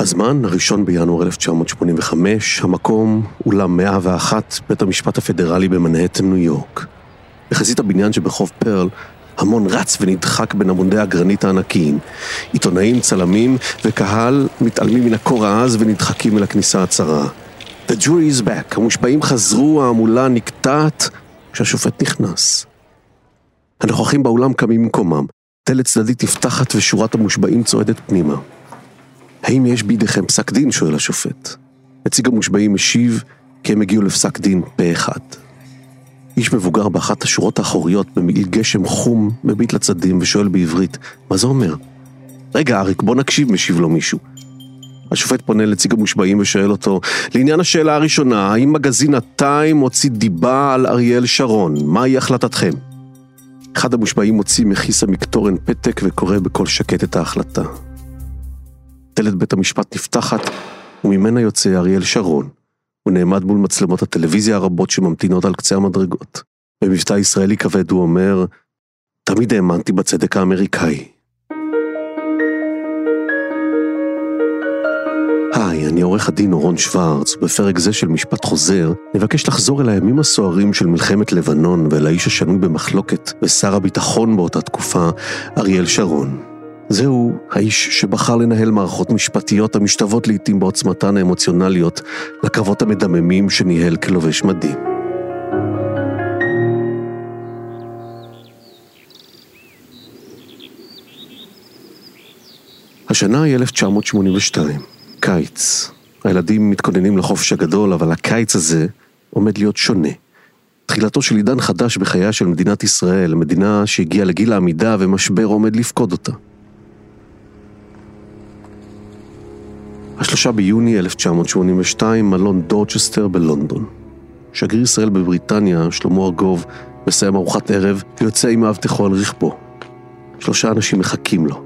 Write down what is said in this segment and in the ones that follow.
הזמן, הראשון בינואר 1985, המקום, אולם 101, בית המשפט הפדרלי במנהטן, ניו יורק. בחזית הבניין שבחוף פרל, המון רץ ונדחק בין עמודי הגרנית הענקיים. עיתונאים, צלמים וקהל מתעלמים מן הקור העז ונדחקים אל הכניסה הצרה. The jury is back, המושבעים חזרו, ההמולה נקטעת כשהשופט נכנס. הנוכחים באולם קמים ממקומם, דלת צדדית נפתחת ושורת המושבעים צועדת פנימה. האם יש בידיכם פסק דין? שואל השופט. נציג המושבעים משיב כי הם הגיעו לפסק דין פה אחד. איש מבוגר באחת השורות האחוריות במעיל גשם חום מביט לצדדים ושואל בעברית, מה זה אומר? רגע, אריק, בוא נקשיב, משיב לו מישהו. השופט פונה לנציג המושבעים ושואל אותו, לעניין השאלה הראשונה, האם מגזין הטיים הוציא דיבה על אריאל שרון? מהי החלטתכם? אחד המושבעים מוציא מכיס המקטורן פתק וקורא בקול שקט את ההחלטה. דלת בית המשפט נפתחת, וממנה יוצא אריאל שרון. הוא נעמד מול מצלמות הטלוויזיה הרבות שממתינות על קצה המדרגות. במבטא ישראלי כבד הוא אומר, תמיד האמנתי בצדק האמריקאי. היי, אני עורך הדין אורון שוורץ, ובפרק זה של משפט חוזר, נבקש לחזור אל הימים הסוערים של מלחמת לבנון ואל האיש השנוי במחלוקת ושר הביטחון באותה תקופה, אריאל שרון. זהו האיש שבחר לנהל מערכות משפטיות המשתוות לעיתים בעוצמתן האמוציונליות לקרבות המדממים שניהל כלובש מדים. השנה היא 1982, קיץ. הילדים מתכוננים לחופש הגדול, אבל הקיץ הזה עומד להיות שונה. תחילתו של עידן חדש בחייה של מדינת ישראל, מדינה שהגיעה לגיל העמידה ומשבר עומד לפקוד אותה. השלושה ביוני 1982, מלון דורצ'סטר בלונדון. שגריר ישראל בבריטניה, שלמה ארגוב, מסיים ארוחת ערב ויוצא עם מאבטחו על רכבו. שלושה אנשים מחכים לו.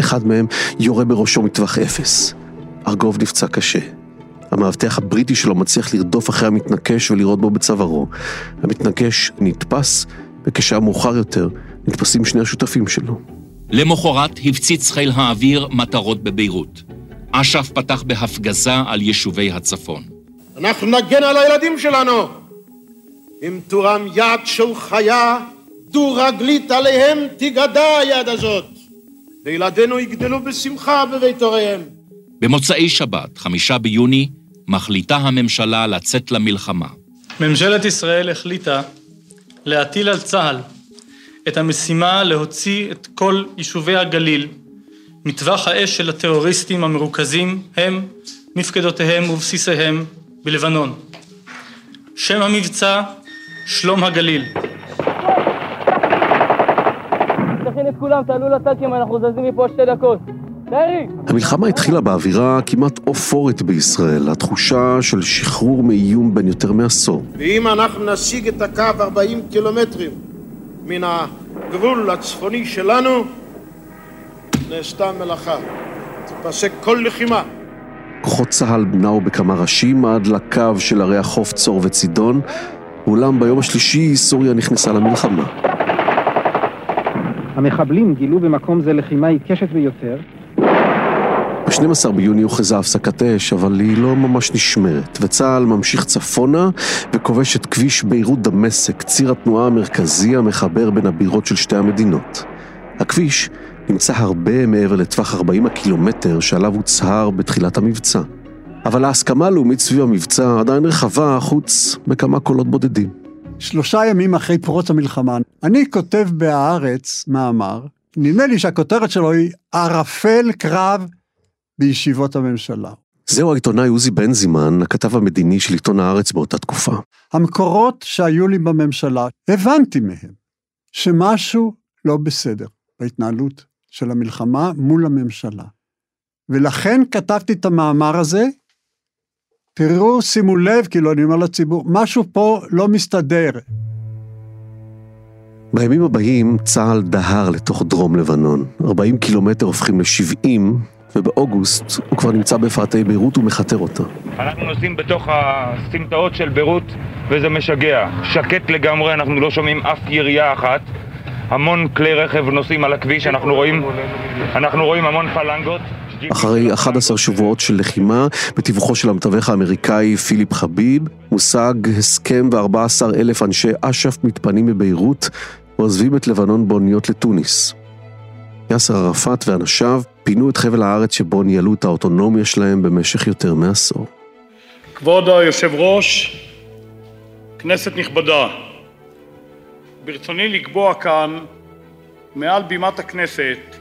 אחד מהם יורה בראשו מטווח אפס. ארגוב נפצע קשה. המאבטח הבריטי שלו מצליח לרדוף אחרי המתנקש ולירות בו בצווארו. המתנקש נתפס, וכשעה מאוחר יותר נתפסים שני השותפים שלו. למחרת הפציץ חיל האוויר מטרות בביירות. אש"ף פתח בהפגזה על יישובי הצפון. אנחנו נגן על הילדים שלנו. אם תורם יד של חיה, דו-רגלית עליהם תיגדע היד הזאת. וילדינו יגדלו בשמחה בבית הוריהם. במוצאי שבת, חמישה ביוני, מחליטה הממשלה לצאת למלחמה. ממשלת ישראל החליטה להטיל על צה"ל את המשימה להוציא את כל יישובי הגליל מטווח האש של הטרוריסטים המרוכזים הם מפקדותיהם ובסיסיהם בלבנון. שם המבצע שלום הגליל. תכין את כולם, תעלו לטנקים, אנחנו זזים מפה שתי דקות. המלחמה התחילה באווירה כמעט אופורית בישראל, התחושה של שחרור מאיום בין יותר מעשור. ואם אנחנו נשיג את הקו 40 קילומטרים מן הגבול הצפוני שלנו, נעשתה מלאכה. תיפסק כל לחימה. כוחות צה"ל נעו בכמה ראשים עד לקו של ערי החוף צור וצידון, אולם ביום השלישי סוריה נכנסה למלחמה. המחבלים גילו במקום זה לחימה עיקשת ביותר. ב-12 ביוני הוכרזה הפסקת אש, אבל היא לא ממש נשמרת, וצה"ל ממשיך צפונה וכובש את כביש ביירות דמשק, ציר התנועה המרכזי המחבר בין הבירות של שתי המדינות. הכביש נמצא הרבה מעבר לטווח 40 הקילומטר שעליו הוצהר בתחילת המבצע. אבל ההסכמה הלאומית סביב המבצע עדיין רחבה, חוץ מכמה קולות בודדים. שלושה ימים אחרי פרוץ המלחמה, אני כותב בהארץ מאמר, נדמה לי שהכותרת שלו היא ערפל קרב בישיבות הממשלה. זהו העיתונאי עוזי בנזימן, הכתב המדיני של עיתון הארץ באותה תקופה. המקורות שהיו לי בממשלה, הבנתי מהם שמשהו לא בסדר בהתנהלות של המלחמה מול הממשלה. ולכן כתבתי את המאמר הזה. תראו, שימו לב, כאילו אני אומר לציבור, משהו פה לא מסתדר. בימים הבאים צה"ל דהר לתוך דרום לבנון. 40 קילומטר הופכים ל-70, ובאוגוסט הוא כבר נמצא בפאתי ביירות ומכתר אותה. אנחנו נוסעים בתוך הסמטאות של ביירות וזה משגע. שקט לגמרי, אנחנו לא שומעים אף ירייה אחת. המון כלי רכב נוסעים על הכביש, אנחנו רואים, אנחנו רואים המון פלנגות. אחרי 11 שבועות של לחימה, בתיווכו של המתווך האמריקאי פיליפ חביב, מושג הסכם ו-14 אלף אנשי אש"ף מתפנים מביירות ועוזבים את לבנון באוניות לתוניס. יאסר ערפאת ואנשיו פינו את חבל הארץ שבו ניהלו את האוטונומיה שלהם במשך יותר מעשור. כבוד היושב ראש, כנסת נכבדה, ברצוני לקבוע כאן, מעל בימת הכנסת,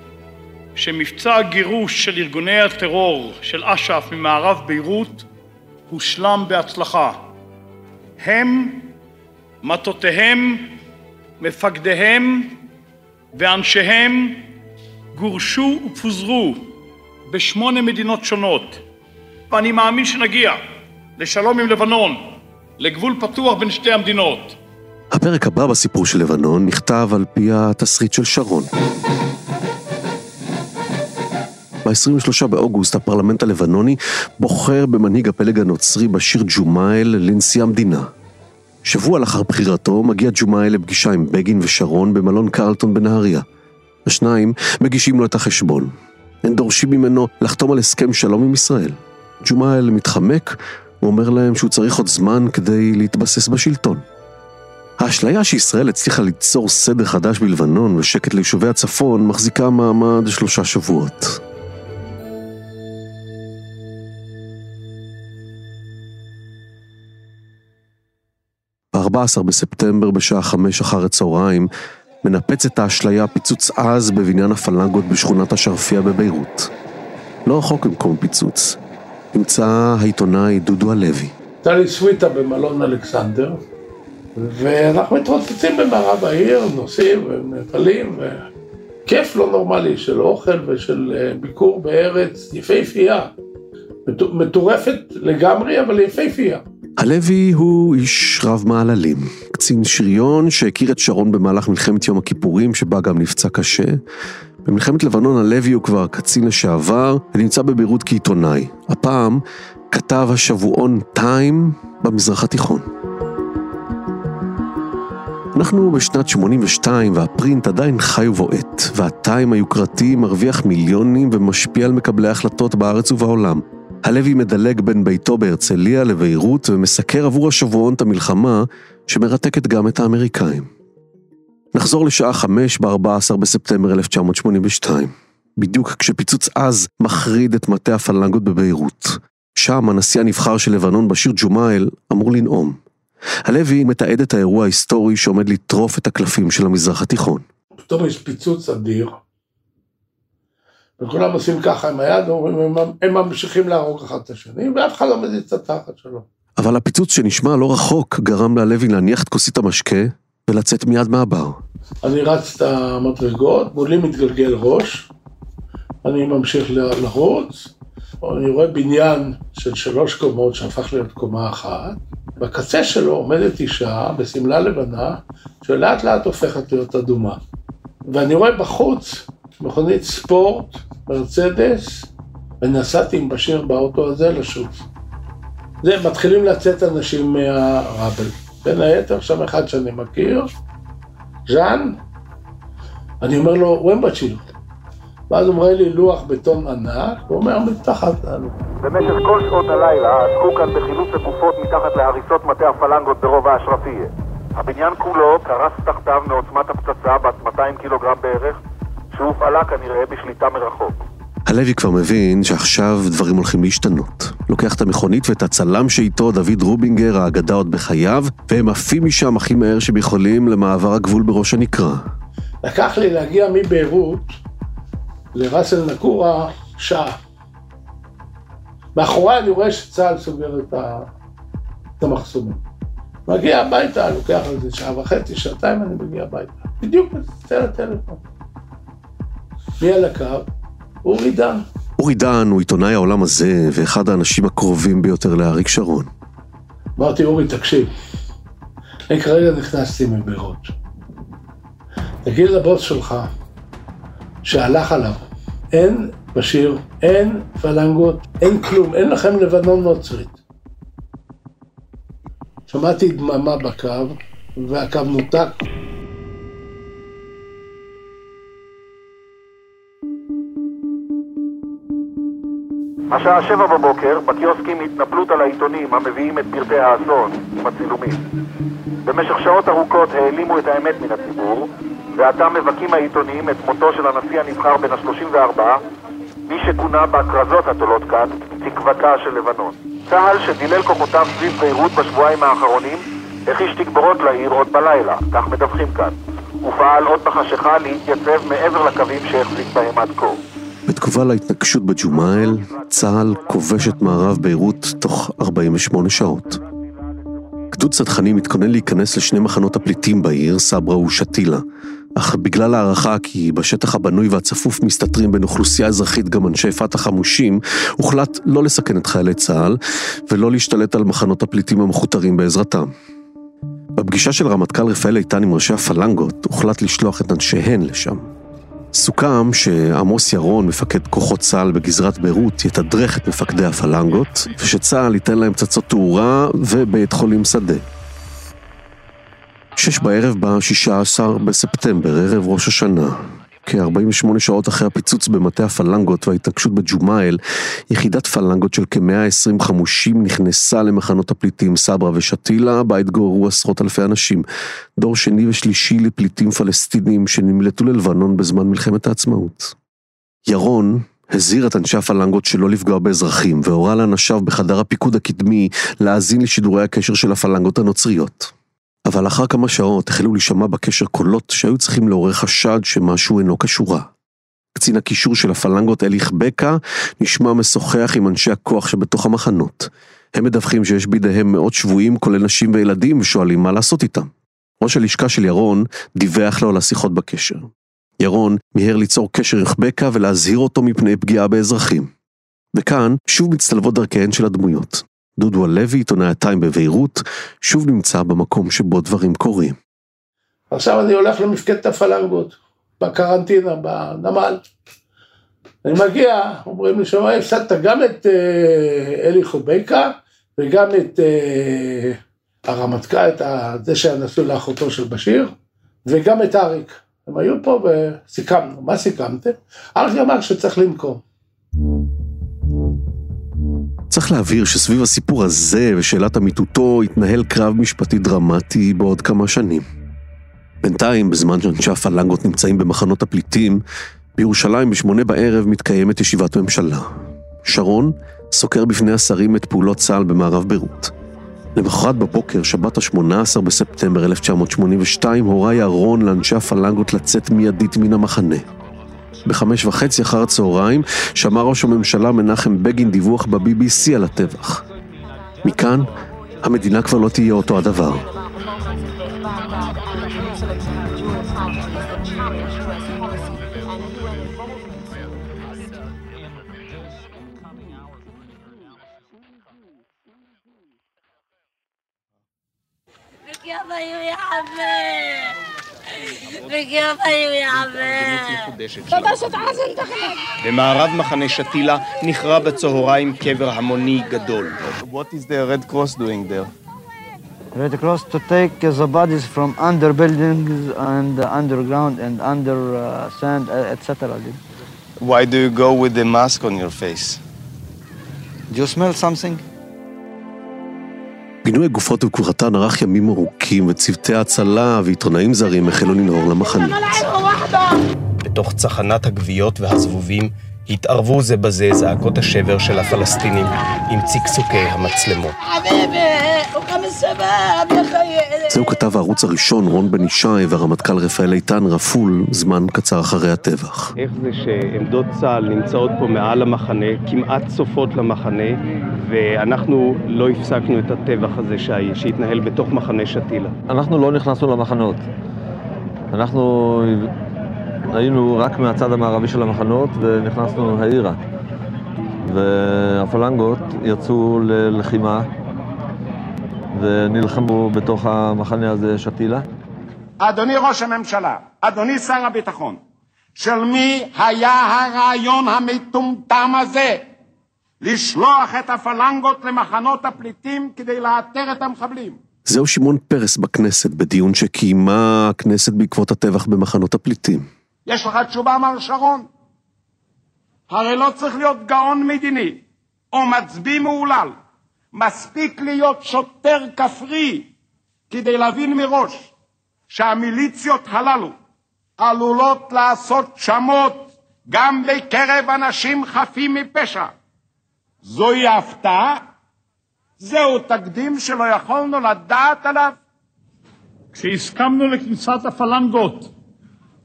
שמבצע הגירוש של ארגוני הטרור של אש"ף ממערב ביירות הושלם בהצלחה. הם, מטותיהם, מפקדיהם ואנשיהם גורשו ופוזרו בשמונה מדינות שונות, ואני מאמין שנגיע לשלום עם לבנון, לגבול פתוח בין שתי המדינות. הפרק הבא בסיפור של לבנון נכתב על פי התסריט של שרון. ב-23 באוגוסט הפרלמנט הלבנוני בוחר במנהיג הפלג הנוצרי בשיר ג'ומאייל לנשיא המדינה. שבוע לאחר בחירתו מגיע ג'ומאייל לפגישה עם בגין ושרון במלון קרלטון בנהריה. השניים מגישים לו את החשבון. הם דורשים ממנו לחתום על הסכם שלום עם ישראל. ג'ומאייל מתחמק, הוא אומר להם שהוא צריך עוד זמן כדי להתבסס בשלטון. האשליה שישראל הצליחה ליצור סדר חדש בלבנון ושקט ליישובי הצפון מחזיקה מעמד שלושה שבועות. ב-14 בספטמבר בשעה חמש אחר הצהריים מנפצת האשליה פיצוץ עז בבניין הפלנגות בשכונת השרפייה בביירות. לא רחוק ממקום פיצוץ, נמצא העיתונאי דודו הלוי. הייתה לי סוויטה במלון אלכסנדר, ואנחנו מתרוצצים במערב העיר, נוסעים ומבלים, וכיף לא נורמלי של אוכל ושל אה, ביקור בארץ יפהפייה. מטורפת לגמרי, אבל יפהפייה. הלוי הוא איש רב מעללים, קצין שריון שהכיר את שרון במהלך מלחמת יום הכיפורים שבה גם נפצע קשה. במלחמת לבנון הלוי הוא כבר קצין לשעבר ונמצא בביירות כעיתונאי. הפעם כתב השבועון טיים במזרח התיכון. אנחנו בשנת 82 והפרינט עדיין חי ובועט, והטיים היוקרתי מרוויח מיליונים ומשפיע על מקבלי ההחלטות בארץ ובעולם. הלוי מדלג בין ביתו בהרצליה לביירות ומסקר עבור השבועון את המלחמה שמרתקת גם את האמריקאים. נחזור לשעה חמש ב-14 בספטמבר 1982, בדיוק כשפיצוץ עז מחריד את מטה הפלנגות בביירות. שם הנשיא הנבחר של לבנון, בשיר ג'ומאייל, אמור לנאום. הלוי מתעד את האירוע ההיסטורי שעומד לטרוף את הקלפים של המזרח התיכון. פתאום יש פיצוץ אדיר, וכולם עושים ככה עם היד, ואומרים, הם ממשיכים להרוג אחד את השני, ואף אחד לא מזיז את התחת שלו. אבל הפיצוץ שנשמע לא רחוק גרם ללוי להניח את כוסית המשקה ולצאת מיד מהבר. אני רץ את המדרגות, מולי מתגלגל ראש, אני ממשיך לרוץ, אני רואה בניין של שלוש קומות שהפך להיות קומה אחת, בקצה שלו עומדת אישה בשמלה לבנה, שלאט לאט הופכת להיות אדומה. ואני רואה בחוץ מכונית ספורט, מרצדס, ונסעתי עם בשיר באוטו הזה לשוק. זה, מתחילים לצאת אנשים מהראבל. בין היתר, שם אחד שאני מכיר, ז'אן, אני אומר לו, ומבצ'יל. ואז הוא מראה לי לוח בטון ענק, הוא אומר, מתחת לנו. במשך כל שעות הלילה עסקו כאן בחילוץ הגופות מתחת להריסות מטה הפלנגות ברובע האשרפיה. הבניין כולו קרס תחתיו מעוצמת הפצצה בת 200 קילוגרם בערך, שהופעלה כנראה בשליטה מרחוק. הלוי כבר מבין שעכשיו דברים הולכים להשתנות. לוקח את המכונית ואת הצלם שאיתו, דוד רובינגר, האגדה עוד בחייו, והם עפים משם הכי מהר שהם יכולים למעבר הגבול בראש הנקרה. לקח לי להגיע מביירות לראסל נקורה שעה. מאחורי אני רואה שצה"ל סוגר את, המחסומים. מגיע הביתה, לוקח איזה שעה וחצי, שעתיים, אני מגיע הביתה. בדיוק מצלצל הטלפון. מי על הקו? אורי דן. אורי דן הוא עיתונאי העולם הזה, ואחד האנשים הקרובים ביותר לאריק שרון. אמרתי, אורי, תקשיב, אני כרגע נכנסתי מביירות. תגיד לבוס שלך שהלך עליו, אין בשיר, אין פלנגות, אין כלום, אין לכם לבנון נוצרית. שמעתי דממה בקו, והקו נותק. השעה שבע בבוקר, בקיוסקים התנפלות על העיתונים המביאים את פרטי האסון עם הצילומים. במשך שעות ארוכות העלימו את האמת מן הציבור, ועתה מבכים העיתונים את מותו של הנשיא הנבחר בן ה-34, מי שכונה בכרזות התולות כאן, תקוותה של לבנון. צה"ל שדילל כוחותיו סביב ביירות בשבועיים האחרונים, הכיש תגבורות לעיר עוד בלילה, כך מדווחים כאן. ופעל עוד בחשיכה להתייצב מעבר לקווים שהחזיק בהם עד כה. בתגובה להתנגשות בג'ומאייל, צה"ל כובש את מערב ביירות תוך 48 שעות. גדוד צדחנים מתכונן להיכנס לשני מחנות הפליטים בעיר, סברה ושתילה. אך בגלל הערכה כי בשטח הבנוי והצפוף מסתתרים בין אוכלוסייה אזרחית גם אנשי פת"ח חמושים, הוחלט לא לסכן את חיילי צה"ל ולא להשתלט על מחנות הפליטים המכותרים בעזרתם. בפגישה של רמטכ"ל רפאל איתן עם ראשי הפלנגות, הוחלט לשלוח את אנשיהן לשם. סוכם שעמוס ירון, מפקד כוחות צה"ל בגזרת ביירות, יתדרך את מפקדי הפלנגות, ושצה"ל ייתן להם פצצות תאורה ובית חולים שדה. שש בערב ב-16 בספטמבר, ערב ראש השנה. כ-48 שעות אחרי הפיצוץ במטה הפלנגות וההתנגשות בג'ומאייל, יחידת פלנגות של כ-120 חמושים נכנסה למחנות הפליטים סברה ושתילה, בה התגוררו עשרות אלפי אנשים. דור שני ושלישי לפליטים פלסטינים שנמלטו ללבנון בזמן מלחמת העצמאות. ירון הזהיר את אנשי הפלנגות שלא לפגוע באזרחים, והורה לאנשיו בחדר הפיקוד הקדמי להאזין לשידורי הקשר של הפלנגות הנוצריות. אבל לאחר כמה שעות החלו להישמע בקשר קולות שהיו צריכים לעורר חשד שמשהו אינו כשורה. קצין הקישור של הפלנגות אליך בקה נשמע משוחח עם אנשי הכוח שבתוך המחנות. הם מדווחים שיש בידיהם מאות שבויים כולל נשים וילדים ושואלים מה לעשות איתם. ראש הלשכה של ירון דיווח לו על השיחות בקשר. ירון מיהר ליצור קשר עם בקה ולהזהיר אותו מפני פגיעה באזרחים. וכאן שוב מצטלבות דרכיהן של הדמויות. דודו הלוי, עיתונאי הטיים בביירות, שוב נמצא במקום שבו דברים קורים. עכשיו אני הולך למפקדת הפלנגות, בקרנטינה, בנמל. אני מגיע, אומרים לי שם, הפסדת גם את אה, אלי חובייקה וגם את אה, הרמטכ"ל, את זה שנשאו לאחותו של בשיר, וגם את אריק. הם היו פה וסיכמנו. מה סיכמתם? אריק אמר שצריך לנקום. צריך להבהיר שסביב הסיפור הזה ושאלת אמיתותו התנהל קרב משפטי דרמטי בעוד כמה שנים. בינתיים, בזמן שאנשי הפלנגות נמצאים במחנות הפליטים, בירושלים בשמונה בערב מתקיימת ישיבת ממשלה. שרון סוקר בפני השרים את פעולות צה"ל במערב ביירות. למחרת בבוקר, שבת ה-18 בספטמבר 1982, הורה ירון לאנשי הפלנגות לצאת מיידית מן המחנה. בחמש וחצי אחר הצהריים שמע ראש הממשלה מנחם בגין דיווח ב-BBC על הטבח. מכאן, המדינה כבר לא תהיה אותו הדבר. במערב מחנה שתילה נחרב בצהריים קבר המוני גדול. What is the Red Cross doing there? Red Cross to take the bodies from under buildings and underground and under uh, sand, etc. Why do you go with the mask on your face? Do you smell something? פינוי הגופות וקבורתן ארך ימים ארוכים, וצוותי ההצלה ועיתונאים זרים החלו לנהור למחנה. בתוך צחנת הגוויות והזבובים התערבו זה בזה זעקות השבר של הפלסטינים עם צקצוקי המצלמות. זהו כתב הערוץ הראשון, רון בן ישי והרמטכ"ל רפאל איתן רפול, זמן קצר אחרי הטבח. איך זה שעמדות צה"ל נמצאות פה מעל המחנה, כמעט צופות למחנה, ואנחנו לא הפסקנו את הטבח הזה שהתנהל בתוך מחנה שתילה? אנחנו לא נכנסנו למחנות. אנחנו היינו רק מהצד המערבי של המחנות ונכנסנו העירה. והפלנגות יצאו ללחימה ונלחמו בתוך המחנה הזה שתילה. אדוני ראש הממשלה, אדוני שר הביטחון, של מי היה הרעיון המטומטם הזה לשלוח את הפלנגות למחנות הפליטים כדי לאתר את המחבלים? זהו שמעון פרס בכנסת, בדיון שקיימה הכנסת בעקבות הטבח במחנות הפליטים. יש לך תשובה, מר שרון? הרי לא צריך להיות גאון מדיני או מצביא מהולל. מספיק להיות שוטר כפרי כדי להבין מראש שהמיליציות הללו עלולות לעשות שמות גם בקרב אנשים חפים מפשע. זוהי הפתעה? זהו תקדים שלא יכולנו לדעת עליו? כשהסכמנו לכניסת הפלנגות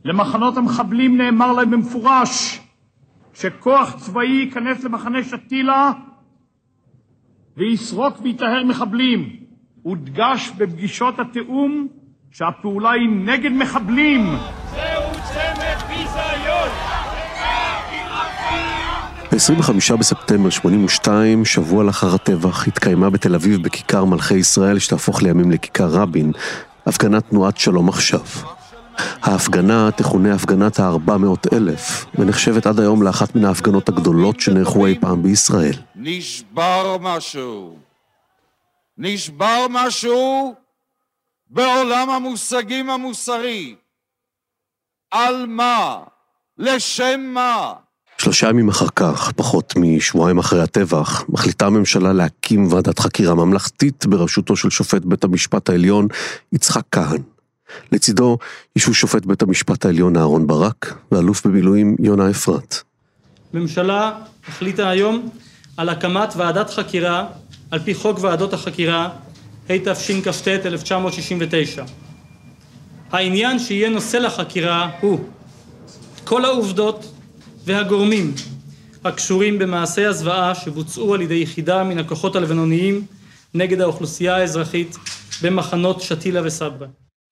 למחנות המחבלים נאמר להם במפורש שכוח צבאי ייכנס למחנה שתילה ויסרוק ויטהר מחבלים. הודגש בפגישות התיאום שהפעולה היא נגד מחבלים. זהו צמד ביזיון! ב-25 בספטמבר 82, שבוע לאחר הטבח, התקיימה בתל אביב בכיכר מלכי ישראל, שתהפוך לימים לכיכר רבין, הפגנת תנועת שלום עכשיו. ההפגנה תכונה הפגנת ה-400 אלף, ונחשבת עד היום לאחת מן ההפגנות הגדולות שנערכו אי פעם בישראל. נשבר משהו. נשבר משהו בעולם המושגים המוסרי. על מה? לשם מה? שלושה ימים אחר כך, פחות משבועיים אחרי הטבח, מחליטה הממשלה להקים ועדת חקירה ממלכתית בראשותו של שופט בית המשפט העליון יצחק כהן. לצידו ישבו שופט בית המשפט העליון אהרן ברק ואלוף במילואים יונה אפרת. ממשלה החליטה היום על הקמת ועדת חקירה על פי חוק ועדות החקירה התשכ"ט 1969. העניין שיהיה נושא לחקירה הוא כל העובדות והגורמים הקשורים במעשי הזוועה שבוצעו על ידי יחידה מן הכוחות הלבנוניים נגד האוכלוסייה האזרחית במחנות שתילה וסברה.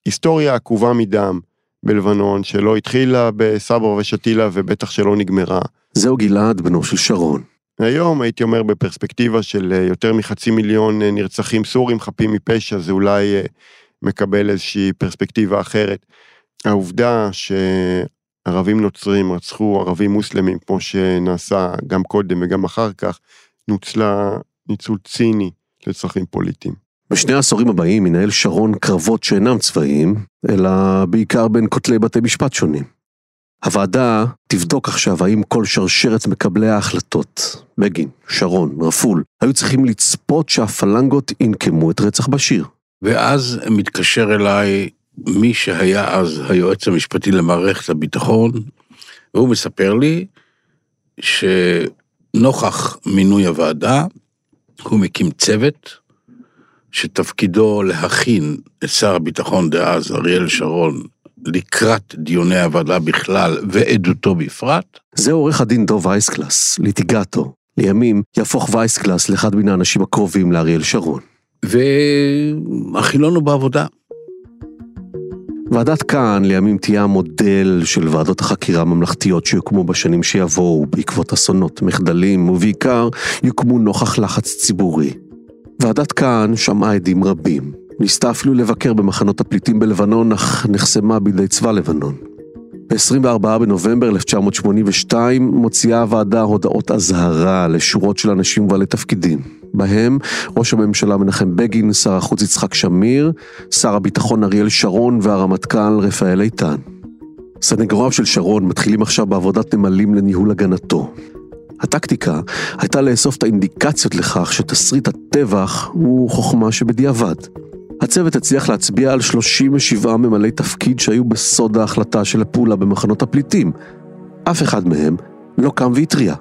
היסטוריה עקובה מדם בלבנון, שלא התחילה בסברה ושתילה ובטח שלא נגמרה. זהו גלעד, בנו של שרון. היום הייתי אומר בפרספקטיבה של אה, יותר מחצי מיליון אה, נרצחים סורים חפים מפשע, זה אולי אה, מקבל איזושהי פרספקטיבה אחרת. העובדה שערבים נוצרים רצחו ערבים מוסלמים, כמו שנעשה גם קודם וגם אחר כך, נוצלה ניצול ציני לצרכים פוליטיים. בשני העשורים הבאים ינהל שרון קרבות שאינם צבאיים, אלא בעיקר בין כותלי בתי משפט שונים. הוועדה תבדוק עכשיו האם כל שרשרת מקבלי ההחלטות, בגין, שרון, רפול, היו צריכים לצפות שהפלנגות ינקמו את רצח בשיר. ואז מתקשר אליי מי שהיה אז היועץ המשפטי למערכת הביטחון, והוא מספר לי שנוכח מינוי הוועדה, הוא מקים צוות שתפקידו להכין את שר הביטחון דאז, אריאל שרון, לקראת דיוני הוועדה בכלל ועדותו בפרט. זה עורך הדין דוב וייסקלס, ליטיגטור. לימים יהפוך וייסקלס לאחד מן האנשים הקרובים לאריאל שרון. והחילונו בעבודה. ועדת כהן לימים תהיה המודל של ועדות החקירה הממלכתיות שיוקמו בשנים שיבואו בעקבות אסונות, מחדלים, ובעיקר יוקמו נוכח לחץ ציבורי. ועדת כהן שמעה עדים רבים. ניסתה אפילו לבקר במחנות הפליטים בלבנון, אך נחסמה בידי צבא לבנון. ב-24 בנובמבר 1982 מוציאה הוועדה הודעות אזהרה לשורות של אנשים ובעלי תפקידים. בהם ראש הממשלה מנחם בגין, שר החוץ יצחק שמיר, שר הביטחון אריאל שרון והרמטכ"ל רפאל איתן. סנגוריו של שרון מתחילים עכשיו בעבודת נמלים לניהול הגנתו. הטקטיקה הייתה לאסוף את האינדיקציות לכך שתסריט הטבח הוא חוכמה שבדיעבד. הצוות הצליח להצביע על 37 ממלאי תפקיד שהיו בסוד ההחלטה של הפעולה במחנות הפליטים. אף אחד מהם לא קם והתריע.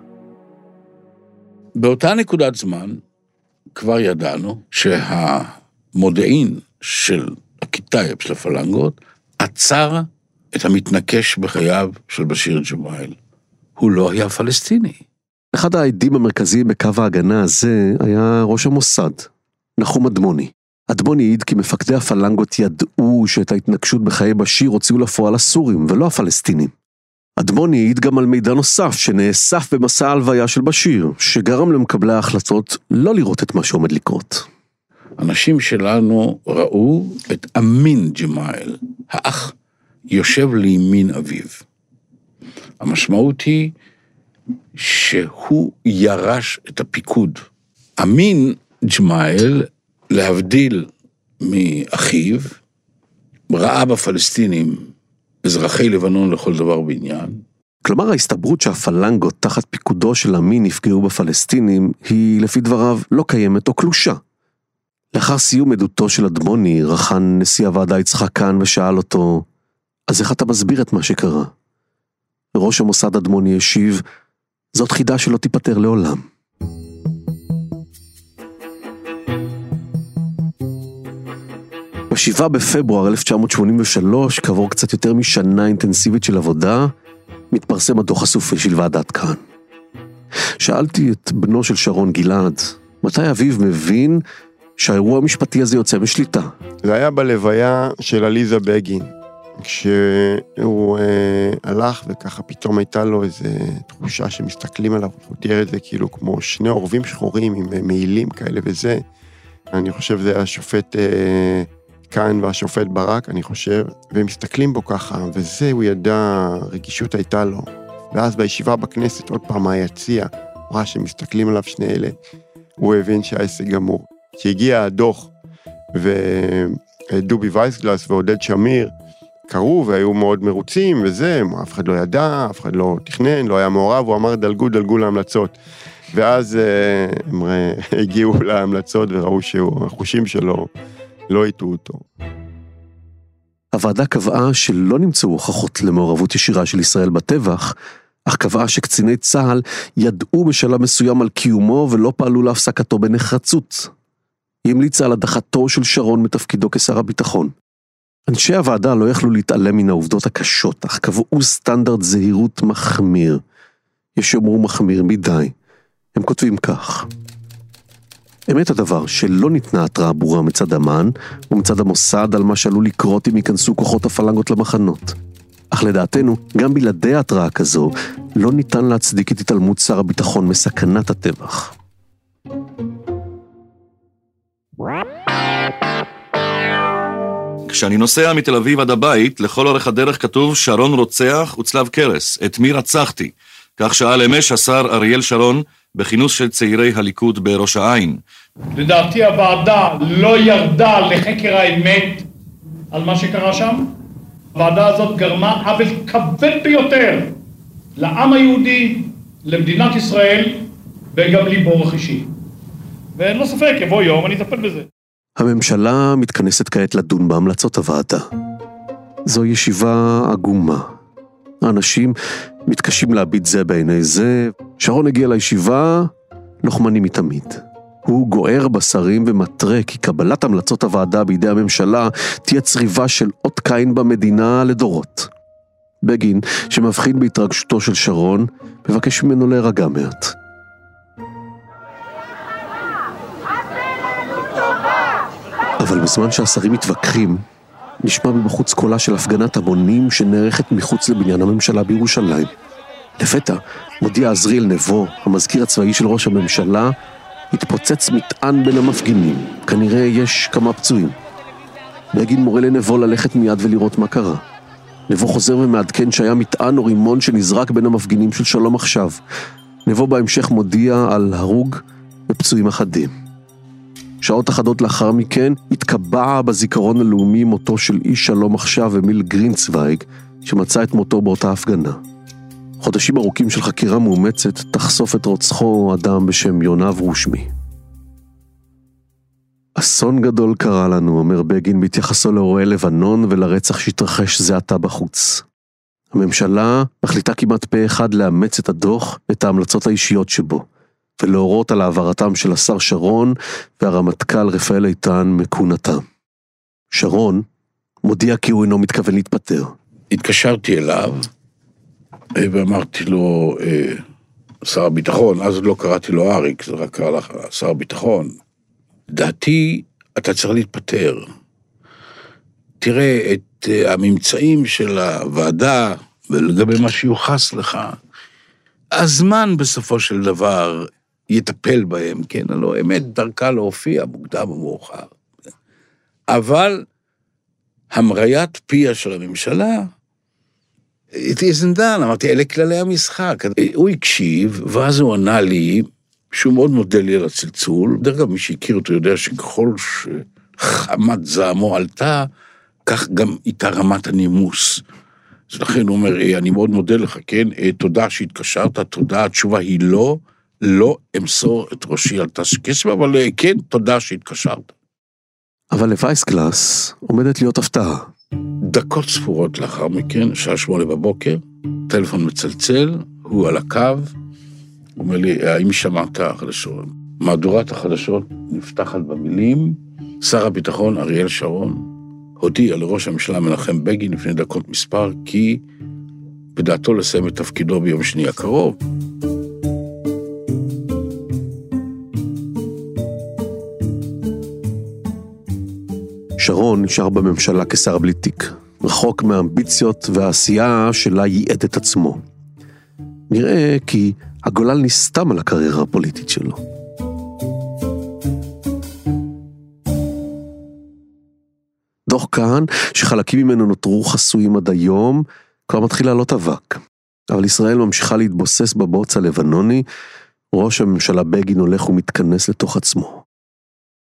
באותה נקודת זמן כבר ידענו שהמודיעין של הכיתאי של הפלנגות עצר את המתנקש בחייו של בשיר ג'מאל. הוא לא היה פלסטיני. אחד העדים המרכזיים בקו ההגנה הזה היה ראש המוסד, נחום אדמוני. אדמוני העיד כי מפקדי הפלנגות ידעו שאת ההתנגשות בחיי בשיר הוציאו לפועל הסורים ולא הפלסטינים. אדמוני העיד גם על מידע נוסף שנאסף במסע ההלוויה של בשיר, שגרם למקבלי ההחלטות לא לראות את מה שעומד לקרות. אנשים שלנו ראו את אמין ג'מאל, האח, יושב לימין אביו. המשמעות היא שהוא ירש את הפיקוד. אמין ג'מאל, להבדיל מאחיו, ראה בפלסטינים אזרחי לבנון לכל דבר בעניין. כלומר ההסתברות שהפלנגות תחת פיקודו של המין יפגעו בפלסטינים, היא לפי דבריו לא קיימת או קלושה. לאחר סיום עדותו של אדמוני, רחן נשיא הוועדה יצחק כהן ושאל אותו, אז איך אתה מסביר את מה שקרה? וראש המוסד אדמוני השיב, זאת חידה שלא תיפתר לעולם. ב-7 בפברואר 1983, כעבור קצת יותר משנה אינטנסיבית של עבודה, מתפרסם הדוח הסופי של ועדת כהן. שאלתי את בנו של שרון גלעד, מתי אביו מבין שהאירוע המשפטי הזה יוצא משליטה? זה היה בלוויה של עליזה בגין, כשהוא אה, הלך וככה פתאום הייתה לו איזו תחושה שמסתכלים עליו, הוא תיאר את זה כאילו כמו שני עורבים שחורים עם אה, מעילים כאלה וזה. אני חושב זה השופט אה, כהן והשופט ברק, אני חושב, והם מסתכלים בו ככה, וזה הוא ידע, רגישות הייתה לו. ואז בישיבה בכנסת, עוד פעם מהיציע, הוא ראה שמסתכלים עליו שני אלה, הוא הבין שהעסק גמור. כשהגיע הדוח, ודובי וייסגלס ועודד שמיר קראו והיו מאוד מרוצים וזה, אף אחד לא ידע, אף אחד לא תכנן, לא היה מעורב, הוא אמר דלגו, דלגו להמלצות. ואז אה, הם הגיעו להמלצות וראו שהחושים שלו לא הטעו אותו. הוועדה קבעה שלא נמצאו הוכחות למעורבות ישירה של ישראל בטבח, אך קבעה שקציני צה"ל ידעו בשלב מסוים על קיומו ולא פעלו להפסקתו בנחרצות. היא המליצה על הדחתו של שרון מתפקידו כשר הביטחון. אנשי הוועדה לא יכלו להתעלם מן העובדות הקשות, אך קבעו סטנדרט זהירות מחמיר. יש שיאמרו מחמיר מדי. הם כותבים כך: אמת הדבר שלא ניתנה התראה ברורה מצד אמ"ן ומצד המוסד על מה שעלול לקרות אם ייכנסו כוחות הפלנגות למחנות. אך לדעתנו, גם בלעדי התראה כזו, לא ניתן להצדיק את התעלמות שר הביטחון מסכנת הטבח. כשאני נוסע מתל אביב עד הבית, לכל אורך הדרך כתוב שרון רוצח וצלב קרס, את מי רצחתי? כך שאל אמש השר אריאל שרון בכינוס של צעירי הליכוד בראש העין. לדעתי הוועדה לא ירדה לחקר האמת על מה שקרה שם. הוועדה הזאת גרמה עוול כבד ביותר לעם היהודי, למדינת ישראל וגם לי באורח אישי. ואין לו ספק, יבוא יום, אני אטפל בזה. הממשלה מתכנסת כעת לדון בהמלצות הוועדה. זו ישיבה עגומה. האנשים מתקשים להביט זה בעיני זה. שרון הגיע לישיבה, לוחמני מתמיד. הוא גוער בשרים ומתרה כי קבלת המלצות הוועדה בידי הממשלה תהיה צריבה של אות קין במדינה לדורות. בגין, שמבחין בהתרגשותו של שרון, מבקש ממנו להירגע מעט. אבל בזמן שהשרים מתווכחים, נשמע מבחוץ קולה של הפגנת המונים שנערכת מחוץ לבניין הממשלה בירושלים. לפתע מודיע עזריאל נבו, המזכיר הצבאי של ראש הממשלה, התפוצץ מטען בין המפגינים. כנראה יש כמה פצועים. בגין מורה לנבו ללכת מיד ולראות מה קרה. נבו חוזר ומעדכן שהיה מטען או רימון שנזרק בין המפגינים של שלום עכשיו. נבו בהמשך מודיע על הרוג ופצועים אחדים. שעות אחדות לאחר מכן התקבע בזיכרון הלאומי מותו של איש שלום עכשיו אמיל גרינצוויג, שמצא את מותו באותה הפגנה. חודשים ארוכים של חקירה מאומצת תחשוף את רוצחו אדם בשם יונב רושמי. אסון גדול קרה לנו, אומר בגין בהתייחסו לאירועי לבנון ולרצח שהתרחש זה עתה בחוץ. הממשלה מחליטה כמעט פה אחד לאמץ את הדוח ואת ההמלצות האישיות שבו, ולהורות על העברתם של השר שרון והרמטכ"ל רפאל איתן מכהונתם. שרון מודיע כי הוא אינו מתכוון להתפטר. התקשרתי אליו ואמרתי לו, אה, שר הביטחון, אז לא קראתי לו אריק, זה רק קרא לך שר הביטחון. לדעתי, אתה צריך להתפטר. תראה את אה, הממצאים של הוועדה ולגבי מה שיוחס לך. הזמן בסופו של דבר יטפל בהם, כן? הלוא אמת דרכה להופיע מוקדם או מאוחר. אבל המריית פיה של הממשלה it isn't done, אמרתי, אלה כללי המשחק. הוא הקשיב, ואז הוא ענה לי, שהוא מאוד מודה לי על הצלצול, דרך אגב, מי שהכיר אותו יודע שככל שחמת זעמו עלתה, כך גם הייתה רמת הנימוס. אז לכן הוא אומר, "אה, אני מאוד מודה לך, כן? אה, תודה שהתקשרת, תודה, התשובה היא לא, לא אמסור את ראשי על טס כסף, אבל אה, כן, תודה שהתקשרת. אבל לווייסגלס עומדת להיות הפתעה. דקות ספורות לאחר מכן, שעה שמונה בבוקר, טלפון מצלצל, הוא על הקו, הוא אומר לי, האם שמעת חדשות? מהדורת החדשות נפתחת במילים, שר הביטחון אריאל שרון הודיע לראש הממשלה מנחם בגין לפני דקות מספר כי בדעתו לסיים את תפקידו ביום שני הקרוב. שרון נשאר בממשלה כשר בלי תיק, רחוק מהאמביציות והעשייה שלה ייעד את עצמו. נראה כי הגולל נסתם על הקריירה הפוליטית שלו. דוח כהן, שחלקים ממנו נותרו חסויים עד היום, כבר מתחיל לעלות אבק. אבל ישראל ממשיכה להתבוסס בבוץ הלבנוני, ראש הממשלה בגין הולך ומתכנס לתוך עצמו.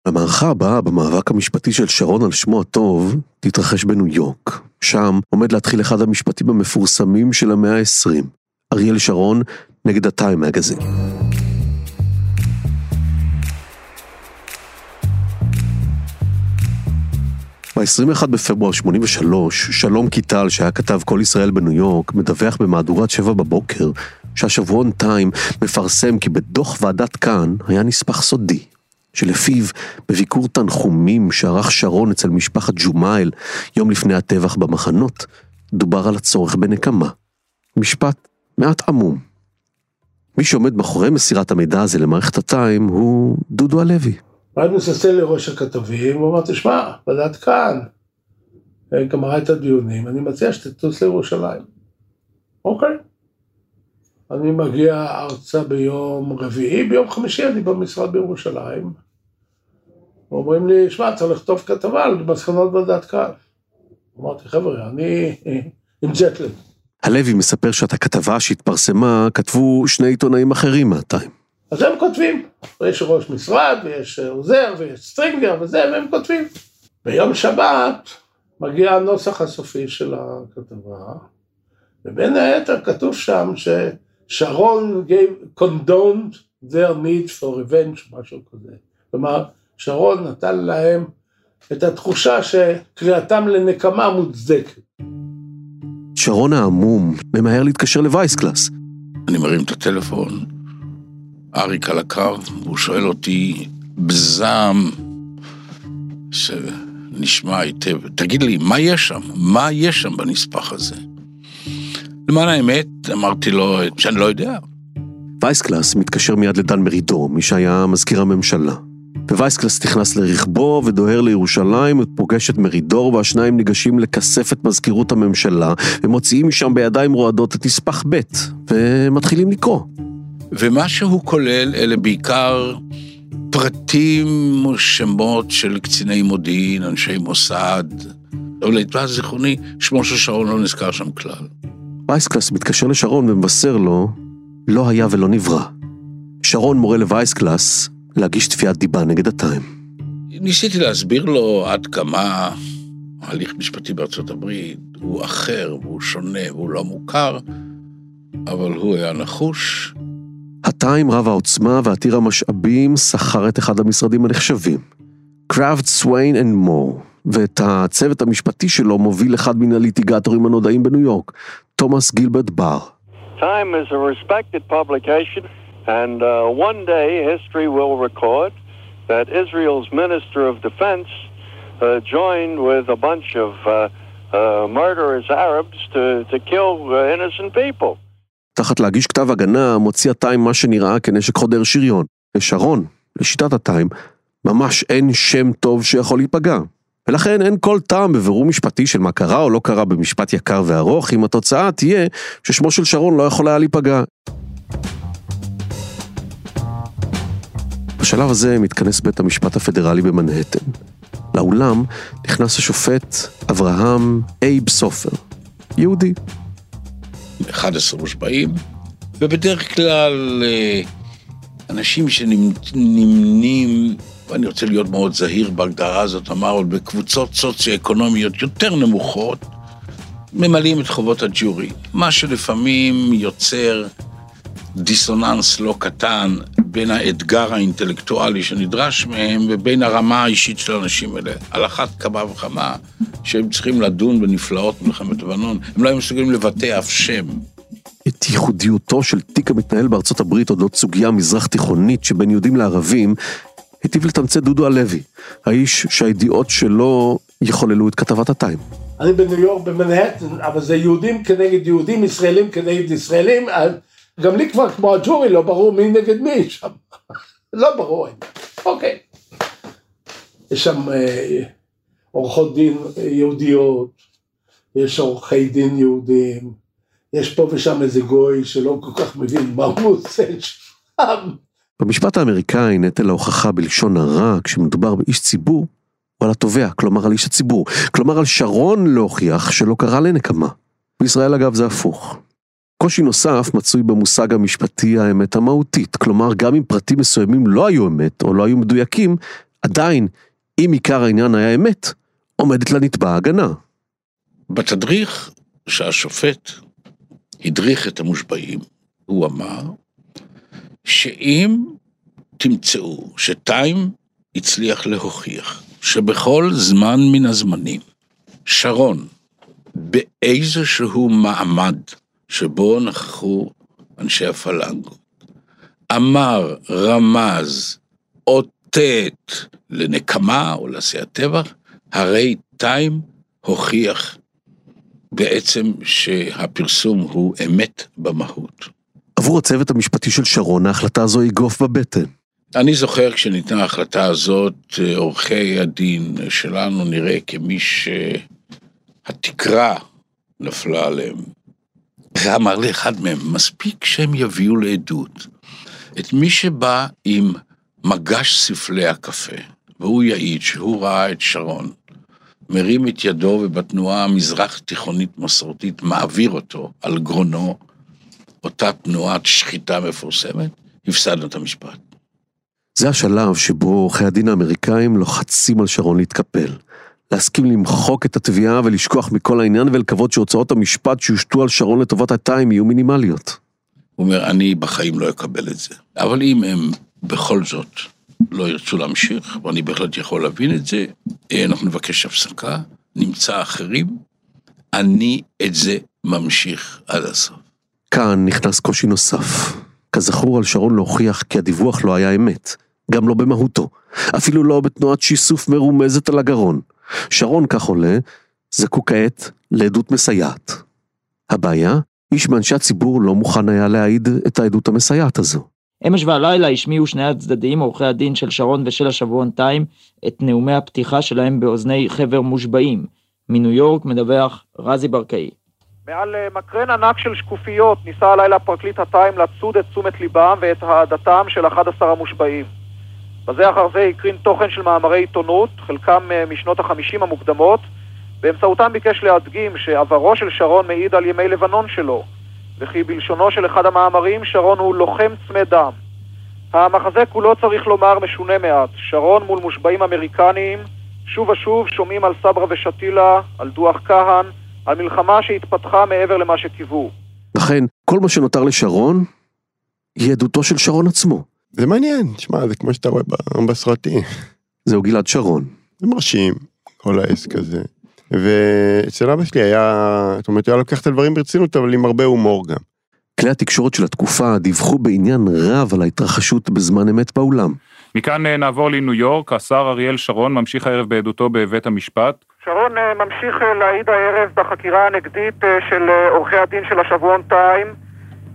המערכה הבאה במאבק המשפטי של שרון על שמו הטוב תתרחש בניו יורק. שם עומד להתחיל אחד המשפטים המפורסמים של המאה ה-20, אריאל שרון נגד הטיים מגזין. ב-21 בפברואר 83, שלום קיטל, שהיה כתב כל ישראל בניו יורק, מדווח במהדורת שבע בבוקר, שהשבועון טיים מפרסם כי בדוח ועדת כאן היה נספח סודי, שלפיו בביקור תנחומים שערך שרון אצל משפחת ג'ומאייל יום לפני הטבח במחנות, דובר על הצורך בנקמה. משפט מעט עמום. מי שעומד מאחורי מסירת המידע הזה למערכת הטיים הוא דודו הלוי. ואז מצלצל לראש הכתבים, הוא אמר, תשמע, ועדת כאן, אה, גמרה את הדיונים, אני מציע שתטוס לירושלים. אוקיי. אני מגיע ארצה ביום רביעי, ביום חמישי אני במשרד בירושלים. אומרים לי, שמע, צריך לכתוב כתבה על מסקנות ועדת כהן. אמרתי, חבר'ה, אני עם jet lag. הלוי מספר שאת הכתבה שהתפרסמה כתבו שני עיתונאים אחרים מה Time. אז הם כותבים, יש ראש משרד, ויש עוזר, ויש סטרינגר וזה, והם כותבים. ביום שבת מגיע הנוסח הסופי של הכתבה, ובין היתר כתוב שם ששרון gave, condoned their need for revenge, משהו כזה. כלומר, שרון נתן להם את התחושה שקריאתם לנקמה מוצדקת. שרון העמום ממהר להתקשר לווייסקלאס. אני מרים את הטלפון, אריק על הקו, והוא שואל אותי בזעם שנשמע היטב, תגיד לי, מה יש שם? מה יש שם בנספח הזה? למען האמת, אמרתי לו שאני לא יודע. וייסגלס מתקשר מיד לדן מרידור, מי שהיה מזכיר הממשלה. וייסגלס נכנס לרכבו ודוהר לירושלים, ופוגש את מרידור, והשניים ניגשים לכספת מזכירות הממשלה, ומוציאים משם בידיים רועדות את נספח ב', ומתחילים לקרוא. ומה שהוא כולל אלה בעיקר פרטים או שמות של קציני מודיעין, אנשי מוסד. אבל לטבע זיכרוני, שמו של שרון לא נזכר שם כלל. וייסקלס מתקשר לשרון ומבשר לו, לא היה ולא נברא. שרון מורה לווייסקלס להגיש תביעת דיבה נגד הטיים. ניסיתי להסביר לו עד כמה ההליך משפטי בארצות הברית הוא אחר והוא שונה והוא לא מוכר, אבל הוא היה נחוש. הטיים רב העוצמה ועתיר המשאבים שכר את אחד המשרדים הנחשבים, Cravath, Swaine and Moore, ואת הצוות המשפטי שלו מוביל אחד מן הליטיגטורים הנודעים בניו יורק, תומאס גילברט בר. Time is a respected publication, and uh, one day history will record that Israel's Minister of Defense uh, joined with a bunch of uh, uh, murderous Arabs to, to kill uh, innocent people. תחת להגיש כתב הגנה מוציא ה Time מה שנראה כנשק חודר שריון. לשרון, לשיטת הטיים, ממש אין שם טוב שיכול להיפגע. ולכן אין כל טעם בבירור משפטי של מה קרה או לא קרה במשפט יקר וארוך, אם התוצאה תהיה ששמו של שרון לא יכול היה להיפגע. בשלב הזה מתכנס בית המשפט הפדרלי במנהטן. לאולם נכנס השופט אברהם אייב סופר, יהודי. 11 מושבעים, ובדרך כלל אה, אנשים שנמנים, ואני רוצה להיות מאוד זהיר בהגדרה הזאת, אמר עוד בקבוצות סוציו-אקונומיות יותר נמוכות, ממלאים את חובות הג'ורי, מה שלפעמים יוצר דיסוננס לא קטן בין האתגר האינטלקטואלי שנדרש מהם ובין הרמה האישית של האנשים האלה. על אחת כמה וכמה שהם צריכים לדון בנפלאות מלחמת לבנון, הם לא היו מסוגלים לבטא אף שם. את ייחודיותו של תיק המתנהל בארצות הברית אודות סוגיה מזרח תיכונית שבין יהודים לערבים, היטיב לתמצת דודו הלוי, האיש שהידיעות שלו יחוללו את כתבת הטיים. אני בניו יורק במנהטן, אבל זה יהודים כנגד יהודים, ישראלים כנגד ישראלים, גם לי כבר כמו הג'ורי לא ברור מי נגד מי שם, לא ברור, אוקיי. יש שם אה, עורכות דין יהודיות, יש עורכי דין יהודים, יש פה ושם איזה גוי שלא כל כך מבין מה הוא עושה שם. במשפט האמריקאי נטל ההוכחה בלשון הרע כשמדובר באיש ציבור הוא על התובע, כלומר על איש הציבור, כלומר על שרון להוכיח שלא קרה לנקמה. בישראל אגב זה הפוך. קושי נוסף מצוי במושג המשפטי האמת המהותית, כלומר גם אם פרטים מסוימים לא היו אמת או לא היו מדויקים, עדיין, אם עיקר העניין היה אמת, עומדת לנתבע הגנה. בתדריך שהשופט הדריך את המושבעים, הוא אמר שאם תמצאו שטיים הצליח להוכיח שבכל זמן מן הזמנים שרון באיזשהו מעמד שבו נכחו אנשי הפלנגות, אמר, רמז, אותת לנקמה או לעשיית טבח, הרי טיים הוכיח בעצם שהפרסום הוא אמת במהות. עבור הצוות המשפטי של שרון, ההחלטה הזו היא גוף בבטן. אני זוכר כשניתנה ההחלטה הזאת, עורכי הדין שלנו נראה כמי שהתקרה נפלה עליהם. ואמר לאחד מהם, מספיק שהם יביאו לעדות את מי שבא עם מגש ספלי הקפה, והוא יעיד שהוא ראה את שרון, מרים את ידו ובתנועה המזרח תיכונית מסורתית מעביר אותו על גרונו, אותה תנועת שחיטה מפורסמת, הפסדנו את המשפט. זה השלב שבו עורכי הדין האמריקאים לוחצים על שרון להתקפל. להסכים למחוק את התביעה ולשכוח מכל העניין ולקוות שהוצאות המשפט שיושתו על שרון לטובת הטיים יהיו מינימליות. הוא אומר, אני בחיים לא אקבל את זה. אבל אם הם בכל זאת לא ירצו להמשיך, ואני בהחלט יכול להבין את זה, אה, אנחנו נבקש הפסקה, נמצא אחרים, אני את זה ממשיך עד הסוף. כאן נכנס קושי נוסף. כזכור על שרון להוכיח כי הדיווח לא היה אמת, גם לא במהותו, אפילו לא בתנועת שיסוף מרומזת על הגרון. שרון, כך עולה, זקוק כעת לעדות מסייעת. הבעיה, איש מאנשי הציבור לא מוכן היה להעיד את העדות המסייעת הזו. אמש והלילה השמיעו שני הצדדים, עורכי הדין של שרון ושל השבועון טיים, את נאומי הפתיחה שלהם באוזני חבר מושבעים. מניו יורק מדווח רזי ברקאי. מעל אה, מקרן ענק של שקופיות ניסה הלילה פרקליט הטיים לצוד את תשומת ליבם ואת אהדתם של 11 המושבעים. בזה אחר זה הקרין תוכן של מאמרי עיתונות, חלקם אה, משנות החמישים המוקדמות, באמצעותם ביקש להדגים שעברו של שרון מעיד על ימי לבנון שלו, וכי בלשונו של אחד המאמרים שרון הוא לוחם צמא דם. המחזה כולו צריך לומר משונה מעט, שרון מול מושבעים אמריקניים, שוב ושוב שומעים על סברה ושתילה, על דוח כהן, על מלחמה שהתפתחה מעבר למה שקיוו. לכן, כל מה שנותר לשרון, היא עדותו של שרון עצמו. זה מעניין, תשמע, זה כמו שאתה רואה בסרטים. זהו גלעד שרון. זה מרשים, כל העסק הזה. ואצל אבא שלי היה, זאת אומרת, הוא היה לוקח את הדברים ברצינות, אבל עם הרבה הומור גם. כלי התקשורת של התקופה דיווחו בעניין רב על ההתרחשות בזמן אמת באולם. מכאן אה, נעבור לניו יורק, השר אריאל שרון ממשיך הערב בעדותו בבית המשפט. שרון אה, ממשיך אה, להעיד הערב בחקירה הנגדית של עורכי הדין של השבועון טיים.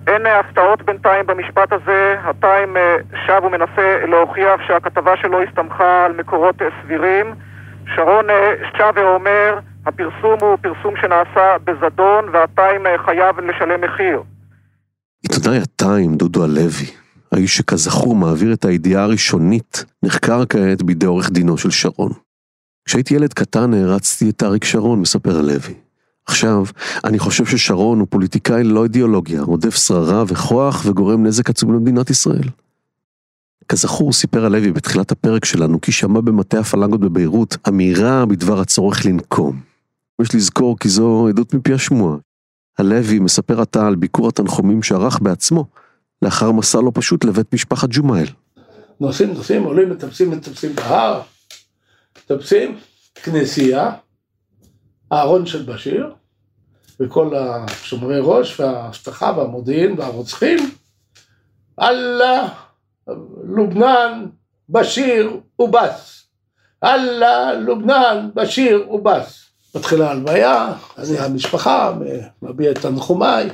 אין הפתעות בינתיים במשפט הזה, הטיים שב ומנסה להוכיח שהכתבה שלו הסתמכה על מקורות סבירים. שרון שב ואומר, הפרסום הוא פרסום שנעשה בזדון והטיים חייב לשלם מחיר. עיתונאי הטיים, דודו הלוי, האיש שכזכור מעביר את הידיעה הראשונית, נחקר כעת בידי עורך דינו של שרון. כשהייתי ילד קטן הערצתי את אריק שרון, מספר הלוי. עכשיו, אני חושב ששרון הוא פוליטיקאי ללא אידיאולוגיה, רודף שררה וכוח וגורם נזק עצום למדינת ישראל. כזכור, סיפר הלוי בתחילת הפרק שלנו כי שמע במטה הפלנגות בביירות אמירה בדבר הצורך לנקום. יש לזכור כי זו עדות מפי השמועה. הלוי מספר עתה על ביקור התנחומים שערך בעצמו, לאחר מסע לא פשוט לבית משפחת ג'ומאל. נוסעים, נוסעים, עולים, מטפסים, מטפסים בהר, מטפסים, כנסייה, הארון של בשיר, וכל השומרי ראש והאבטחה והמודיעין והרוצחים, אללה, לובנן, בשיר ובס. אללה, לובנן, בשיר ובס. מתחילה הלוויה, אני המשפחה, מביע את תנחומיי.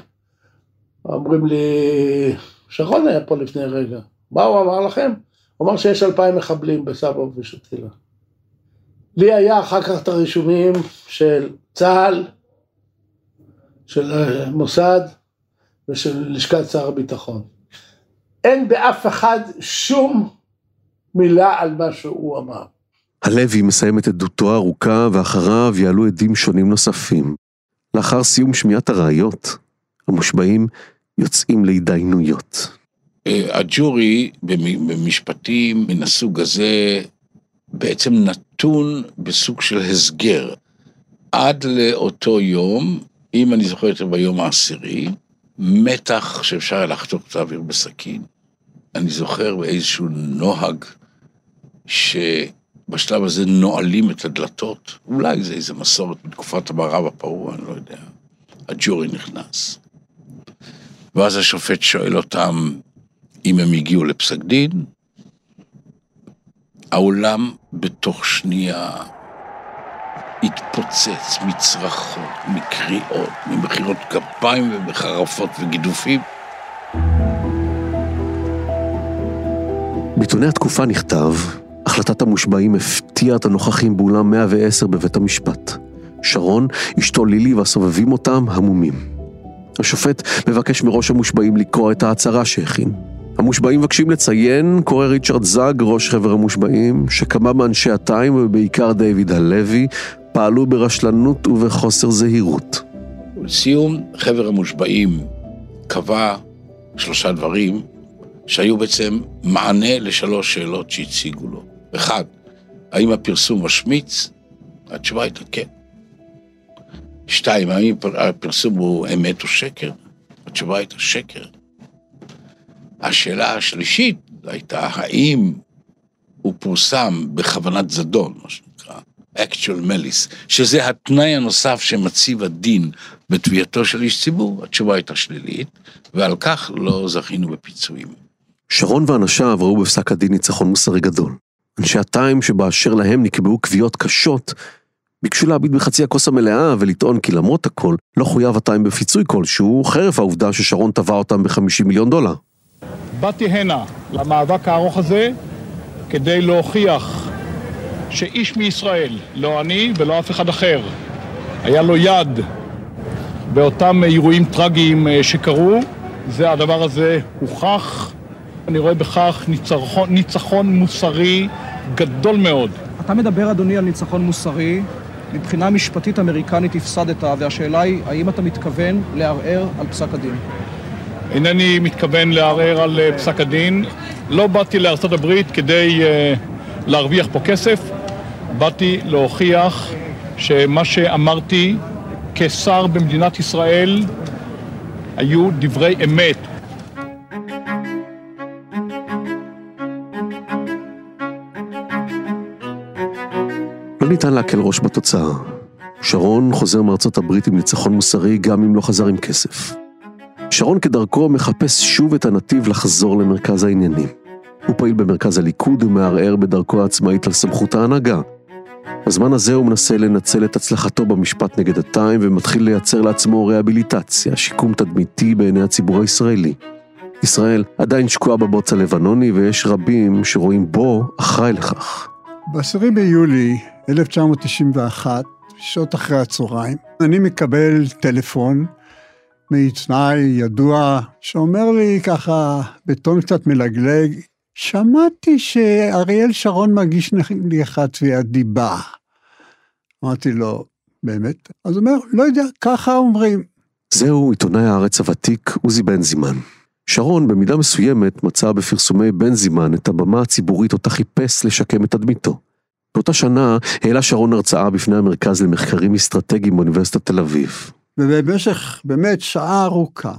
אומרים לי, שרון היה פה לפני רגע, מה הוא אמר לכם? הוא אמר שיש אלפיים מחבלים בסבא ובשתילה. לי היה אחר כך את הרישומים של צה"ל, של מוסד ושל לשכת שר הביטחון. אין באף אחד שום מילה על מה שהוא אמר. הלוי מסיים את עדותו הארוכה ואחריו יעלו עדים שונים נוספים. לאחר סיום שמיעת הראיות, המושבעים יוצאים להתדיינויות. הג'ורי במשפטים מן הסוג הזה בעצם נתון בסוג של הסגר. עד לאותו יום, אם אני זוכר יותר ביום העשירי, מתח שאפשר היה לחתוך את האוויר בסכין. אני זוכר באיזשהו נוהג שבשלב הזה נועלים את הדלתות, אולי זה איזה מסורת בתקופת המערב הפרוע, אני לא יודע. הג'ורי נכנס. ואז השופט שואל אותם אם הם הגיעו לפסק דין. העולם בתוך שנייה התפוצץ מצרחות, מקריאות, ממחיאות כפיים ומחרפות וגידופים. בעיתוני התקופה נכתב, החלטת המושבעים הפתיעה את הנוכחים באולם 110 בבית המשפט. שרון, אשתו לילי והסובבים אותם המומים. השופט מבקש מראש המושבעים לקרוא את ההצהרה שהכין. המושבעים מבקשים לציין, קורא ריצ'רד זאג, ראש חבר המושבעים, שכמה מאנשי הטיים ובעיקר דיוויד הלוי פעלו ברשלנות ובחוסר זהירות. לסיום, חבר המושבעים קבע שלושה דברים שהיו בעצם מענה לשלוש שאלות שהציגו לו. אחד, האם הפרסום משמיץ? התשובה הייתה כן. שתיים, האם הפרסום הוא אמת או שקר? התשובה הייתה שקר. השאלה השלישית הייתה, האם הוא פורסם בכוונת זדון, מה שנקרא, actual malice, שזה התנאי הנוסף שמציב הדין בתביעתו של איש ציבור, התשובה הייתה שלילית, ועל כך לא זכינו בפיצויים. שרון ואנשיו ראו בפסק הדין ניצחון מוסרי גדול. אנשי הטיים שבאשר להם נקבעו קביעות קשות, ביקשו להביט בחצי הכוס המלאה ולטעון כי למרות הכל, לא חויב הטיים בפיצוי כלשהו, חרף העובדה ששרון תבע אותם ב-50 מיליון דולר. באתי הנה, למאבק הארוך הזה, כדי להוכיח שאיש מישראל, לא אני ולא אף אחד אחר, היה לו יד באותם אירועים טרגיים אה, שקרו, זה הדבר הזה הוכח. אני רואה בכך ניצחון, ניצחון מוסרי גדול מאוד. אתה מדבר, אדוני, על ניצחון מוסרי. מבחינה משפטית אמריקנית הפסדת, והשאלה היא, האם אתה מתכוון לערער על פסק הדין? אינני מתכוון לערער על אה, פסק הדין. לא באתי לארצות הברית כדי uh, להרוויח פה כסף, באתי להוכיח שמה שאמרתי כשר במדינת ישראל היו דברי אמת. לא ניתן להקל ראש בתוצאה. שרון חוזר מארצות הברית עם ניצחון מוסרי גם אם לא חזר עם כסף. שרון כדרכו מחפש שוב את הנתיב לחזור למרכז העניינים. הוא פעיל במרכז הליכוד ומערער בדרכו העצמאית על סמכות ההנהגה. בזמן הזה הוא מנסה לנצל את הצלחתו במשפט נגד הטיים ומתחיל לייצר לעצמו ריהביליטציה, שיקום תדמיתי בעיני הציבור הישראלי. ישראל עדיין שקועה בבוץ הלבנוני ויש רבים שרואים בו אחראי לכך. ב-10 ביולי 1991, שעות אחרי הצהריים, אני מקבל טלפון מעיתונאי ידוע, שאומר לי ככה, בטון קצת מלגלג, שמעתי שאריאל שרון מגיש לך תביעת דיבה. אמרתי לו, באמת? אז הוא אומר, לא יודע, ככה אומרים. זהו עיתונאי הארץ הוותיק עוזי בנזימן. שרון במידה מסוימת מצא בפרסומי בנזימן את הבמה הציבורית אותה חיפש לשקם את תדמיתו. באותה שנה העלה שרון הרצאה בפני המרכז למחקרים אסטרטגיים באוניברסיטת תל אביב. ובמשך באמת שעה ארוכה,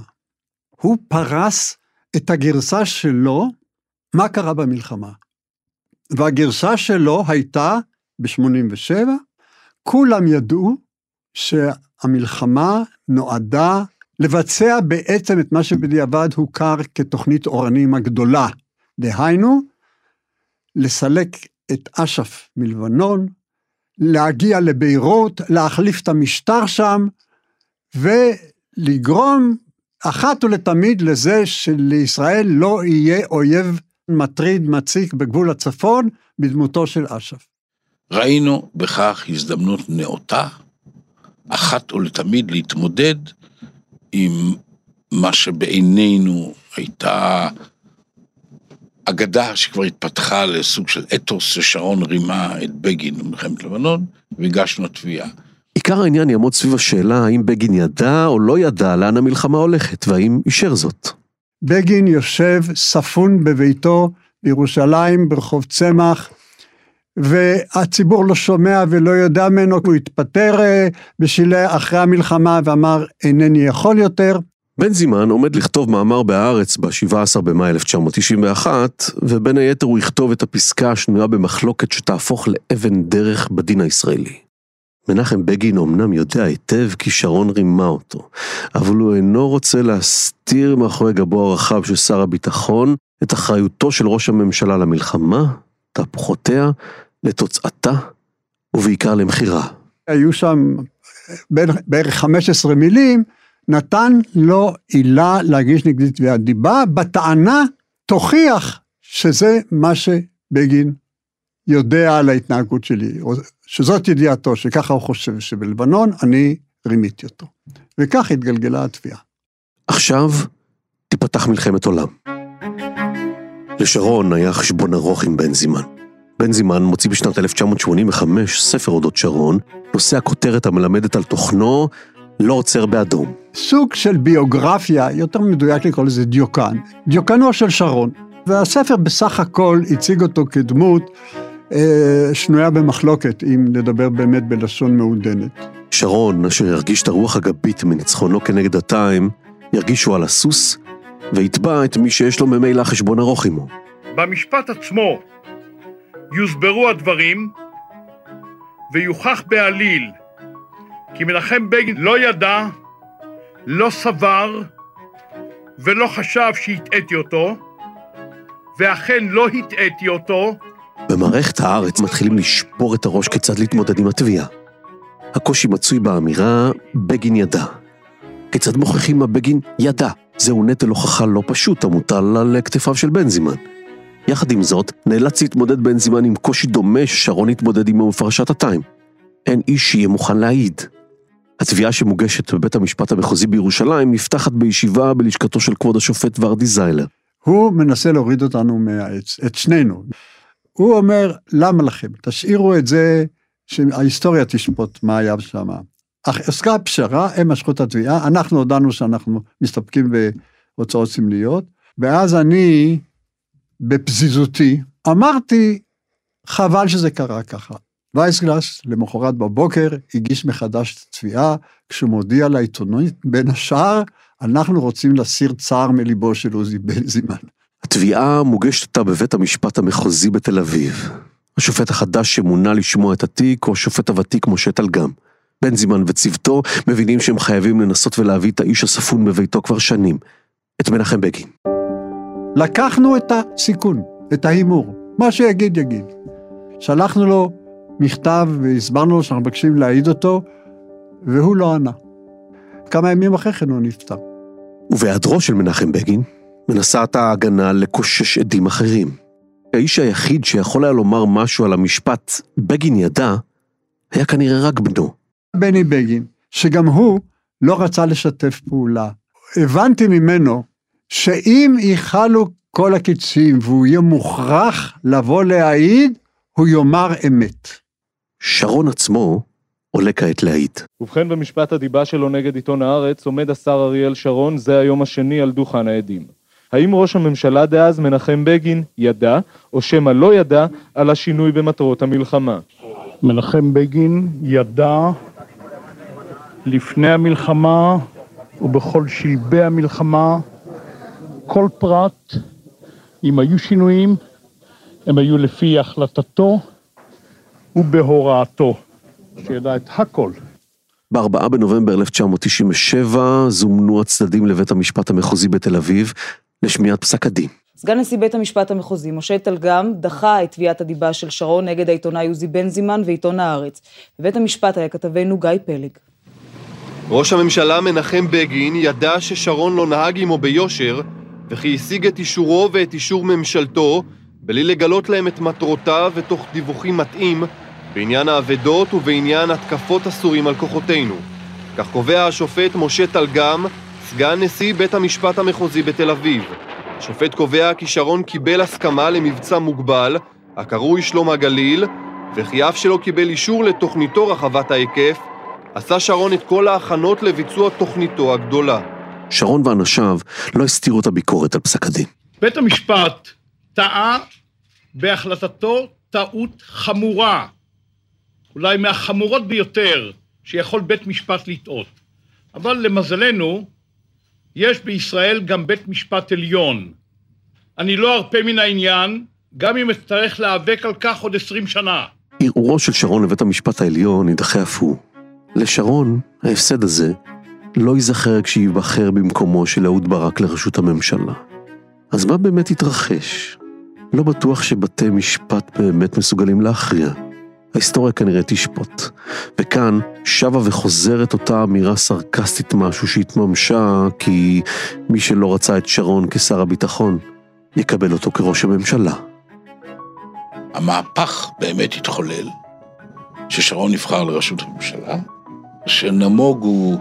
הוא פרס את הגרסה שלו, מה קרה במלחמה. והגרסה שלו הייתה, ב-87, כולם ידעו שהמלחמה נועדה לבצע בעצם את מה שבדיעבד הוכר כתוכנית אורנים הגדולה. דהיינו, לסלק את אש"ף מלבנון, להגיע לביירות, להחליף את המשטר שם, ולגרום אחת ולתמיד לזה שלישראל לא יהיה אויב מטריד, מציק בגבול הצפון, בדמותו של אש"ף. ראינו בכך הזדמנות נאותה, אחת ולתמיד להתמודד עם מה שבעינינו הייתה אגדה שכבר התפתחה לסוג של אתוס ששרון רימה את בגין במלחמת לבנון, והגשנו תביעה. עיקר העניין יעמוד סביב השאלה האם בגין ידע או לא ידע לאן המלחמה הולכת, והאם אישר זאת. בגין יושב ספון בביתו בירושלים ברחוב צמח, והציבור לא שומע ולא יודע ממנו, הוא התפטר אה, בשלהי אחרי המלחמה ואמר אינני יכול יותר. בן זימן עומד לכתוב מאמר בהארץ ב-17 במאי 1991, ובין היתר הוא יכתוב את הפסקה השנויה במחלוקת שתהפוך לאבן דרך בדין הישראלי. מנחם בגין אמנם יודע היטב כי שרון רימה אותו, אבל הוא אינו רוצה להסתיר מאחורי גבו הרחב של שר הביטחון את אחריותו של ראש הממשלה למלחמה, תהפוכותיה, לתוצאתה, ובעיקר למכירה. היו שם בערך 15 מילים, נתן לו עילה להגיש נגדי תביעת דיבה, בטענה תוכיח שזה מה שבגין יודע על ההתנהגות שלי, שזאת ידיעתו, שככה הוא חושב שבלבנון אני רימיתי אותו. וכך התגלגלה התביעה. עכשיו תיפתח מלחמת עולם. לשרון היה חשבון ארוך עם בן זימן. בן זימן מוציא בשנת 1985 ספר אודות שרון, נושא הכותרת המלמדת על תוכנו, לא עוצר באדום. סוג של ביוגרפיה, יותר מדויק לקרוא לזה דיוקן, דיוקנו של שרון. והספר בסך הכל הציג אותו כדמות שנויה במחלוקת, אם לדבר באמת בלשון מעודנת. שרון, אשר ירגיש את הרוח הגבית מניצחונו כנגד הטיים, ירגישו על הסוס, ויתבע את מי שיש לו ממילא חשבון ארוך עמו. במשפט עצמו יוסברו הדברים ויוכח בעליל כי מנחם בגין לא ידע, לא סבר ולא חשב שהטעיתי אותו, ואכן לא הטעיתי אותו. במערכת הארץ מתחילים לשבור את הראש כיצד להתמודד עם התביעה. הקושי מצוי באמירה, בגין ידע. כיצד מוכיחים מה בגין ידע? זהו נטל הוכחה לא פשוט המוטל על כתפיו של בנזימן. יחד עם זאת, נאלץ להתמודד בנזימן עם קושי דומה ששרון התמודד עמו בפרשת הטיים. אין איש שיהיה מוכן להעיד. התביעה שמוגשת בבית המשפט המחוזי בירושלים נפתחת בישיבה בלשכתו של כבוד השופט ורדי זיילר. הוא מנסה להוריד אותנו מהעץ, את שנינו. הוא אומר, למה לכם? תשאירו את זה, שההיסטוריה תשפוט מה היה שם. אך עסקה פשרה, הם משכו את התביעה, אנחנו הודענו שאנחנו מסתפקים בהוצאות סמליות, ואז אני, בפזיזותי, אמרתי, חבל שזה קרה ככה. וייסגלס, למחרת בבוקר, הגיש מחדש את התביעה, כשהוא מודיע לעיתונות, בין השאר, אנחנו רוצים להסיר צער מליבו של עוזי בנזימן. התביעה מוגשת אותה בבית המשפט המחוזי בתל אביב. השופט החדש שמונה לשמוע את התיק, הוא השופט הוותיק משה טלגם. בנזימן וצוותו מבינים שהם חייבים לנסות ולהביא את האיש הספון בביתו כבר שנים, את מנחם בגין. לקחנו את הסיכון, את ההימור, מה שיגיד יגיד. שלחנו לו מכתב והסברנו לו שאנחנו מבקשים להעיד אותו, והוא לא ענה. כמה ימים אחרי כן הוא נפטר. ובהיעדרו של מנחם בגין, מנסה את ההגנה לקושש עדים אחרים. האיש היחיד שיכול היה לומר משהו על המשפט "בגין ידע", היה כנראה רק בנו. בני בגין, שגם הוא לא רצה לשתף פעולה. הבנתי ממנו שאם ייחלו כל הקיצים והוא יהיה מוכרח לבוא להעיד, הוא יאמר אמת. שרון עצמו עולה כעת להעיד. ובכן במשפט הדיבה שלו נגד עיתון הארץ עומד השר אריאל שרון זה היום השני על דוכן העדים. האם ראש הממשלה דאז מנחם בגין ידע, או שמא לא ידע, על השינוי במטרות המלחמה? מנחם בגין ידע לפני המלחמה ובכל שלבי המלחמה כל פרט, אם היו שינויים, הם היו לפי החלטתו ובהוראתו, שידע את הכל. ב-4 בנובמבר 1997 זומנו הצדדים לבית המשפט המחוזי בתל אביב לשמיעת פסק הדין. סגן נשיא בית המשפט המחוזי, משה טלגם, דחה את תביעת הדיבה של שרון נגד העיתונאי עוזי בנזימן ועיתון הארץ. בבית המשפט היה כתבנו גיא פלג. ראש הממשלה מנחם בגין ידע ששרון לא נהג עמו ביושר, וכי השיג את אישורו ואת אישור ממשלתו, בלי לגלות להם את מטרותיו ותוך דיווחים מתאים, בעניין האבדות ובעניין התקפות הסורים על כוחותינו. כך קובע השופט משה טלגם, סגן נשיא בית המשפט המחוזי בתל אביב. השופט קובע כי שרון קיבל הסכמה למבצע מוגבל, הקרוי שלום הגליל, וכי אף שלא קיבל אישור לתוכניתו רחבת ההיקף, עשה שרון את כל ההכנות לביצוע תוכניתו הגדולה. שרון ואנשיו לא הסתירו את הביקורת על פסק הדין. בית המשפט טעה בהחלטתו טעות חמורה, אולי מהחמורות ביותר שיכול בית משפט לטעות. אבל למזלנו, יש בישראל גם בית משפט עליון. אני לא ארפה מן העניין, גם אם אצטרך להיאבק על כך עוד עשרים שנה. ערעורו של שרון לבית המשפט העליון יידחה אף הוא. לשרון, ההפסד הזה לא ייזכר כשייבחר במקומו של אהוד ברק לראשות הממשלה. אז מה באמת התרחש? לא בטוח שבתי משפט באמת מסוגלים להכריע. ההיסטוריה כנראה תשפוט. וכאן שבה וחוזרת אותה אמירה סרקסטית משהו שהתממשה כי מי שלא רצה את שרון כשר הביטחון, יקבל אותו כראש הממשלה. המהפך באמת התחולל, ששרון נבחר לראשות הממשלה, שנמוגו,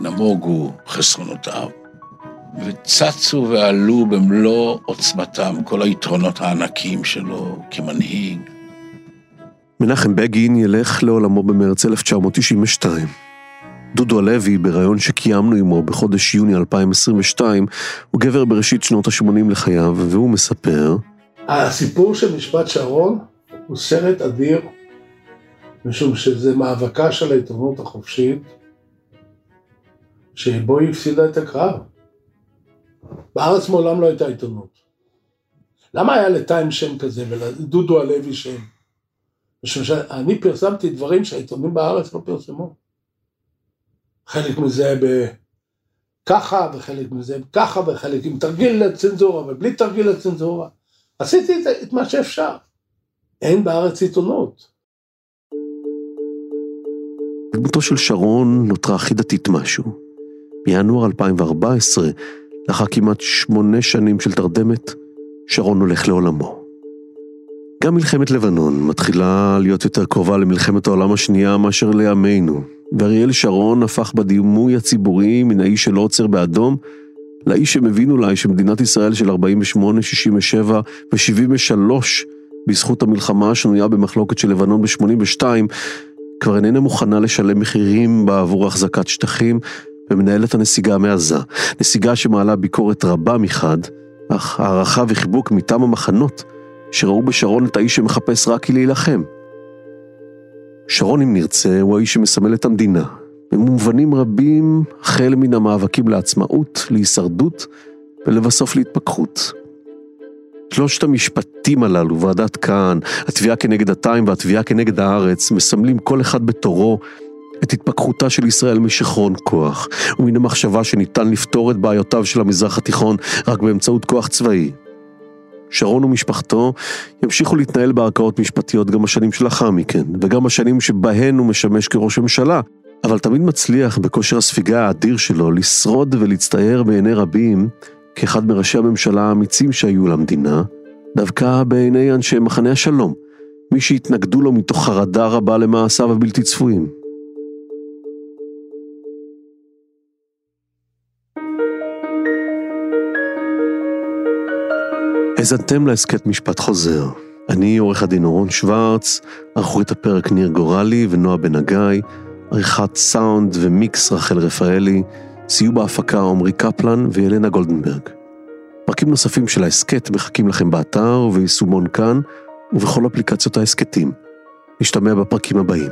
נמוגו חסרונותיו, וצצו ועלו במלוא עוצמתם כל היתרונות הענקיים שלו כמנהיג. מנחם בגין ילך לעולמו במרץ 1992. דודו הלוי, בריאיון שקיימנו עמו בחודש יוני 2022, הוא גבר בראשית שנות ה-80 לחייו, והוא מספר הסיפור של משפט שרון הוא סרט אדיר, משום שזה מאבקה של העיתונות החופשית, שבו היא הפסידה את הקרב. בארץ מעולם לא הייתה עיתונות. למה היה לטיים שם כזה ולדודו הלוי שם? משום שאני פרסמתי דברים שהעיתונים בארץ לא פרסמו. חלק מזה בככה, וחלק מזה ככה, וחלק עם תרגיל לצנזורה, ובלי תרגיל לצנזורה. עשיתי את מה שאפשר. אין בארץ עיתונות. דמותו של שרון נותרה הכי דתית משהו. בינואר 2014, לאחר כמעט שמונה שנים של תרדמת, שרון הולך לעולמו. גם מלחמת לבנון מתחילה להיות יותר קרובה למלחמת העולם השנייה מאשר לימינו, ואריאל שרון הפך בדימוי הציבורי מן האיש שלא עוצר באדום, לאיש שמבין אולי שמדינת ישראל של 48, 67 ו-73, בזכות המלחמה השנויה במחלוקת של לבנון ב-82, כבר איננה מוכנה לשלם מחירים בעבור החזקת שטחים, ומנהלת הנסיגה מעזה. נסיגה שמעלה ביקורת רבה מחד, אך הערכה וחיבוק מטעם המחנות, שראו בשרון את האיש שמחפש רק כי להילחם. שרון, אם נרצה, הוא האיש שמסמל את המדינה, במובנים רבים, החל מן המאבקים לעצמאות, להישרדות ולבסוף להתפכחות. שלושת המשפטים הללו, ועדת כהן, התביעה כנגד הטיים והתביעה כנגד הארץ, מסמלים כל אחד בתורו את התפכחותה של ישראל משיכרון כוח, ומן המחשבה שניתן לפתור את בעיותיו של המזרח התיכון רק באמצעות כוח צבאי. שרון ומשפחתו ימשיכו להתנהל בערכאות משפטיות גם בשנים שלאחר מכן, וגם בשנים שבהן הוא משמש כראש ממשלה, אבל תמיד מצליח בכושר הספיגה האדיר שלו לשרוד ולהצטייר בעיני רבים כאחד מראשי הממשלה האמיצים שהיו למדינה, דווקא בעיני אנשי מחנה השלום, מי שהתנגדו לו מתוך חרדה רבה למעשיו הבלתי צפויים. האזנתם להסכת משפט חוזר. אני עורך הדין אורון שוורץ, ערכו את הפרק ניר גורלי ונועה בן הגיא, עריכת סאונד ומיקס רחל רפאלי, סיוע בהפקה עמרי קפלן וילנה גולדנברג. פרקים נוספים של ההסכת מחכים לכם באתר וביישומון כאן ובכל אפליקציות ההסכתים. נשתמע בפרקים הבאים.